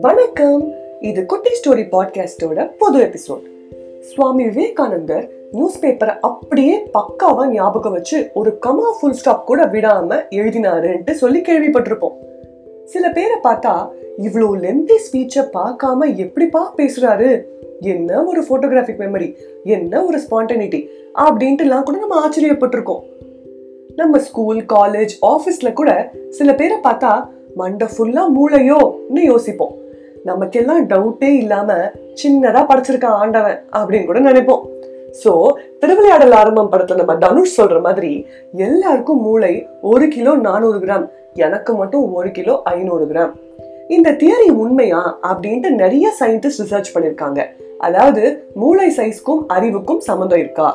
வணக்கம். இது குட்டி ஸ்டோரி பாட்காஸ்டோட புது எபிசோட். சுவாமி விவேகானந்தர் நியூஸ் பேப்பரை அப்படியே பக்காவா ஞாபகம் வச்சு ஒரு கமா ஃபுல் ஸ்டாப் கூட விடாம எழுதினாருன்ட்டு சொல்லி கேள்விப்பட்டிருப்போம். சில பேரை பார்த்தா இவ்வளோ லென்தி ஸ்பீச்சை பார்க்காம எப்படிப்பா பேசுறாரு? என்ன ஒரு போட்டோகிராஃபிக் மெமரி என்ன ஒரு ஸ்பான்டனிட்டி அப்படின்ட்டுலாம் கூட நம்ம ஆச்சரியப்பட்டிருக்கோம். நம்ம ஸ்கூல் காலேஜ் ஆஃபீஸில் கூட சில பேரை பார்த்தா மண்டை ஃபுல்லாக மூளையோன்னு யோசிப்போம். நமக்கெல்லாம் டவுட்டே இல்லாம சின்னதாக படைச்சிருக்கான் ஆண்டவன் அப்படின்னு கூட நினைப்போம். ஸோ திருவிளையாடல் ஆரம்பம் படத்தில் நம்ம தனுஷ் சொல்கிற மாதிரி எல்லாருக்கும் மூளை ஒரு கிலோ நானூறு கிராம் எனக்கு மட்டும் ஒரு கிலோ ஐநூறு கிராம். இந்த தியரி உண்மையா அப்படின்ட்டு நிறைய சயின்டிஸ்ட் ரிசர்ச் பண்ணியிருக்காங்க அதாவது மூளை சைஸ்க்கும் அறிவுக்கும் சம்மந்தம் இருக்கா?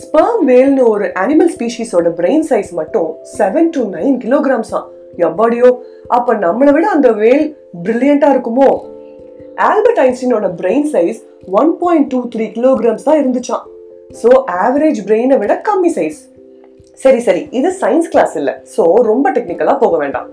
ஸ்பெர்ம் வேல்னு ஒரு அனிமல் ஸ்பீஷீஸோட பிரெயின் சைஸ் மட்டும் செவன் டு நைன் கிலோகிராம்ஸா எப்பாடியோ? அப்ப நம்மளை விட அந்த வேல் பிரில்லியண்டா இருக்குமோ? Albert ஐன்ஸ்டீனோட brain size one point two three kilograms தான் இருந்துச்சான் ஸோ ஆவரேஜ் பிரெயினை விட கம்மி சைஸ் சரி சரி. இது சயின்ஸ் கிளாஸ் இல்லை. ஸோ ரொம்ப டெக்னிக்கலாக போக வேண்டாம்.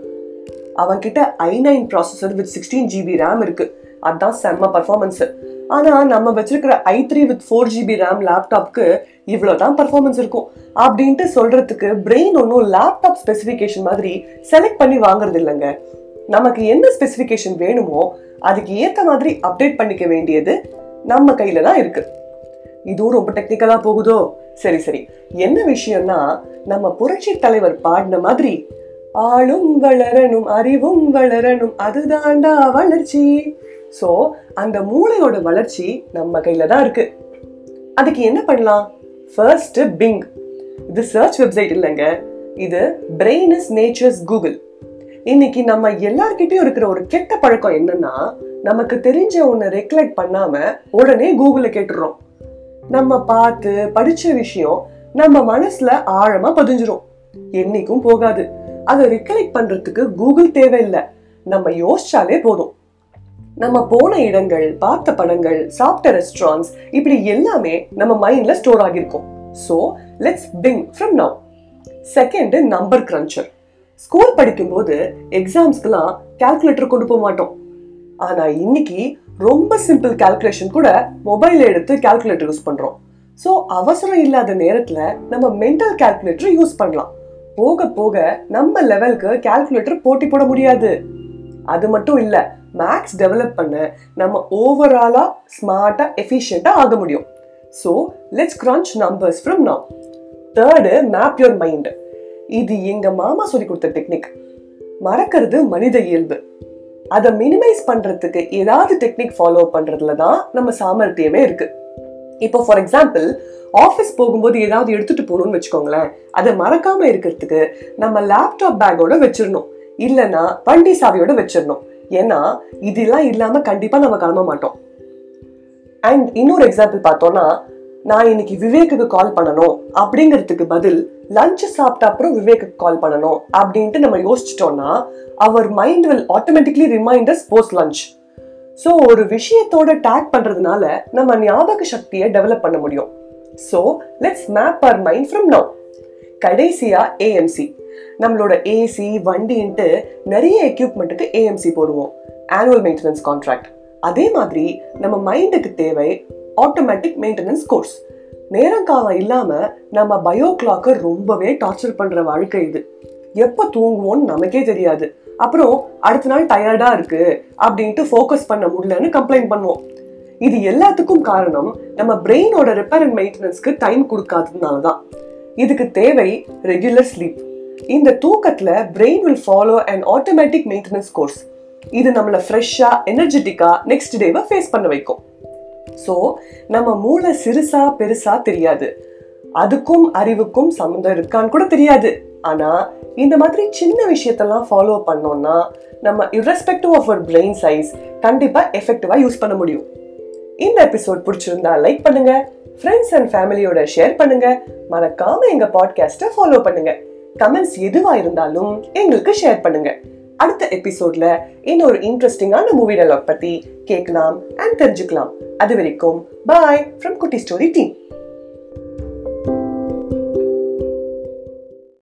அவன்கிட்ட I nine processor with sixteen GB RAM இருக்குது அதுதான் செம்ம பர்ஃபார்மன்ஸு ஆனா நம்ம வச்சிருக்கிற I three with four GB RAM லேப்டாப்க்கு இவ்வளோ தான் பர்ஃபார்மன்ஸ் இருக்கும். அப்படின்ட்டு சொல்றதுக்கு பிரெயின் ஒன்றும் லேப்டாப் ஸ்பெசிஃபிகேஷன் மாதிரி செலக்ட் பண்ணி வாங்குறது இல்லைங்க. நமக்கு என்ன ஸ்பெசிஃபிகேஷன் வேணுமோ அதுக்கு ஏத்த மாதிரி அப்டேட் பண்ணிக்க வேண்டியது நம்ம கையில தான் இருக்கு. இதுவும் ரொம்ப டெக்னிக்கலா போகுதோ? சரி சரி. என்ன விஷயம்னா நம்ம புரட்சி தலைவர் பாடின மாதிரி ஆளும் வளரணும் அறிவும் வளரணும் அதுதான்டா வளர்ச்சி. ஸோ அந்த மூளையோட வளர்ச்சி நம்ம கையில் தான் இருக்கு. அதுக்கு என்ன பண்ணலாம்? ஃபர்ஸ்ட் பிங் இது சர்ச் வெப்சைட் இல்லைங்க. இது பிரெயின் இஸ் நேச்சர்ஸ் கூகுள் இன்னைக்கு நம்ம எல்லார்கிட்டயும் இருக்கிற ஒரு கெட்ட பழக்கம் என்னன்னா நமக்கு தெரிஞ்ச ஒன்று ரெக்லெக்ட் பண்ணாம உடனே கூகுளில் கேட்டுடுறோம் நம்ம பார்த்து படிச்ச விஷயம் நம்ம மனசுல ஆழமா பதிஞ்சிரும். என்னைக்கும் போகாது. அதை ரிகலெக்ட் பண்றதுக்கு கூகுள் தேவையில்லை. நம்ம யோசிச்சாலே போதும். நம்ம போன இடங்கள் பார்த்த படங்கள் சாப்பிட்ட ரெஸ்டாரண்ட்ஸ் இப்படி எல்லாமே நம்ம மைண்ட்ல ஸ்டோர் ஆகியிருக்கும். So let's Bing from now second number cruncher school படிக்கும்போது எக்ஸாம்ஸ்க்குலாம் கால்குலேட்டர் கொண்டு போக மாட்டோம். ஆனா இன்னைக்கு ரொம்ப சிம்பிள் கால்குலேஷன் கூட மொபைல் எடுத்து கால்குலேட்டர் யூஸ் பண்றோம். ஸோ அவசரம் இல்லாத நேரத்துல நம்ம மென்டல் கால்குலேட்டர் யூஸ் பண்ணலாம். போக போக நம்ம லெவலுக்கு கால்குலேட்டர் போட்டி போட முடியாது. அது மட்டும் இல்லை மேக்ஸ் டெவலப் பண்ண நம்ம ஓவராலாக ஸ்மார்ட்டாக எஃபிஷியண்ட்டாக ஆக முடியும். So let's crunch numbers from now third map your mind இது எங்கள் மாமா சொல்லி கொடுத்த டெக்னிக் மறக்கிறது மனித இயல்பு. அதை மினிமைஸ் பண்ணுறதுக்கு ஏதாவது டெக்னிக் ஃபாலோ பண்ணுறதுல தான் நம்ம சாமர்த்தியமே இருக்குது இப்போ ஃபார் எக்ஸாம்பிள் ஆஃபீஸ் போகும்போது ஏதாவது எடுத்துகிட்டு போகணும்னு வச்சுக்கோங்களேன். அதை மறக்காமல் இருக்கிறதுக்கு நம்ம லேப்டாப் பேக்கோட வச்சிடணும். இல்லைன்னா வண்டி சாவியோட வச்சிடணும். ஏன்னா இதெல்லாம் இல்லாமல் கண்டிப்பாக நம்ம கிளம்ப மாட்டோம். அண்ட் இன்னொரு எக்ஸாம்பிள் பார்த்தோம்னா நான் இன்னைக்கு விவேக்குக்கு கால் பண்ணணும் அப்படிங்கிறதுக்கு பதில் லஞ்ச் சாப்பிட்ட அப்புறம் விவேக்குக்கு கால் பண்ணணும் அப்படின்ட்டு நம்ம யோசிச்சிட்டோம்னா அவர் mind will automatically reminders post lunch so ஒரு விஷயத்தோட டேக் பண்ணுறதுனால நம்ம ஞாபக சக்தியை டெவலப் பண்ண முடியும். So let's map our mind from now கடைசியா ஏஎம்சி நம்மளோட ஏசி வண்டின்ட்டு நிறைய எக்யூப்மெண்ட்டுக்கு ஏஎம்சி போடுவோம். ஆனுவல் மெயின்டெனன்ஸ் கான்ட்ராக்ட் அதே மாதிரி நம்ம மைண்டுக்கு தேவை ஆட்டோமேட்டிக் மெயின்டெனன்ஸ் கோர்ஸ் நேரம் காலம் இல்லாம நம்ம பயோ கிளாக்கை ரொம்பவே டார்ச்சர் பண்ற வாழ்க்கை இது. எப்ப தூங்குவோம்னு நமக்கே தெரியாது. அப்புறம் அடுத்த நாள் டயர்டா இருக்கு அப்படின்ட்டு ஃபோக்கஸ் பண்ண முடியலன்னு கம்ப்ளைண்ட் பண்ணுவோம். இது எல்லாத்துக்கும் காரணம் நம்ம பிரெயினோட ரிப்பேர் அண்ட் மெயின்டெனன்ஸ்க்கு டைம் கொடுக்காததுனால தான் இதுக்கு தேவை ரெகுலர் ஸ்லீப் இந்த தூக்கத்தில் brain will follow and automatic maintenance course இது நம்மளை ஃப்ரெஷ்ஷாக எனர்ஜெட்டிக்காக நெக்ஸ்ட் டேவை ஃபேஸ் பண்ண வைக்கும். ஸோ நம்ம மூளை சிறுசா பெருசா தெரியாது. அதுக்கும் அறிவுக்கும் சம்மந்தம் இருக்கான்னு கூட தெரியாது. ஆனால் இந்த மாதிரி சின்ன விஷயத்தெல்லாம் ஃபாலோ பண்ணோம்னா நம்ம irrespective of our brain size கண்டிப்பாக எஃபெக்டிவாக யூஸ் பண்ண முடியும். இந்த எபிசோட் பிடிச்சிருந்தா லைக் பண்ணுங்க. ஃப்ரெண்ட்ஸ் அண்ட் ஃபேமிலியோட ஷேர் பண்ணுங்க. மறக்காம எங்க பாட்காஸ்ட்டை ஃபாலோ பண்ணுங்க. கமெண்ட்ஸ் எதுவா இருந்தாலும் எங்களுக்கு ஷேர் பண்ணுங்க. அடுத்த எபிசோட்ல இன்னொரு இன்ட்ரெஸ்டிங்கான மூவி டயலாக் பத்தி கேட்கலாம் அண்ட் தெரிஞ்சுக்கலாம். அது வரைக்கும் bye from Kutti story team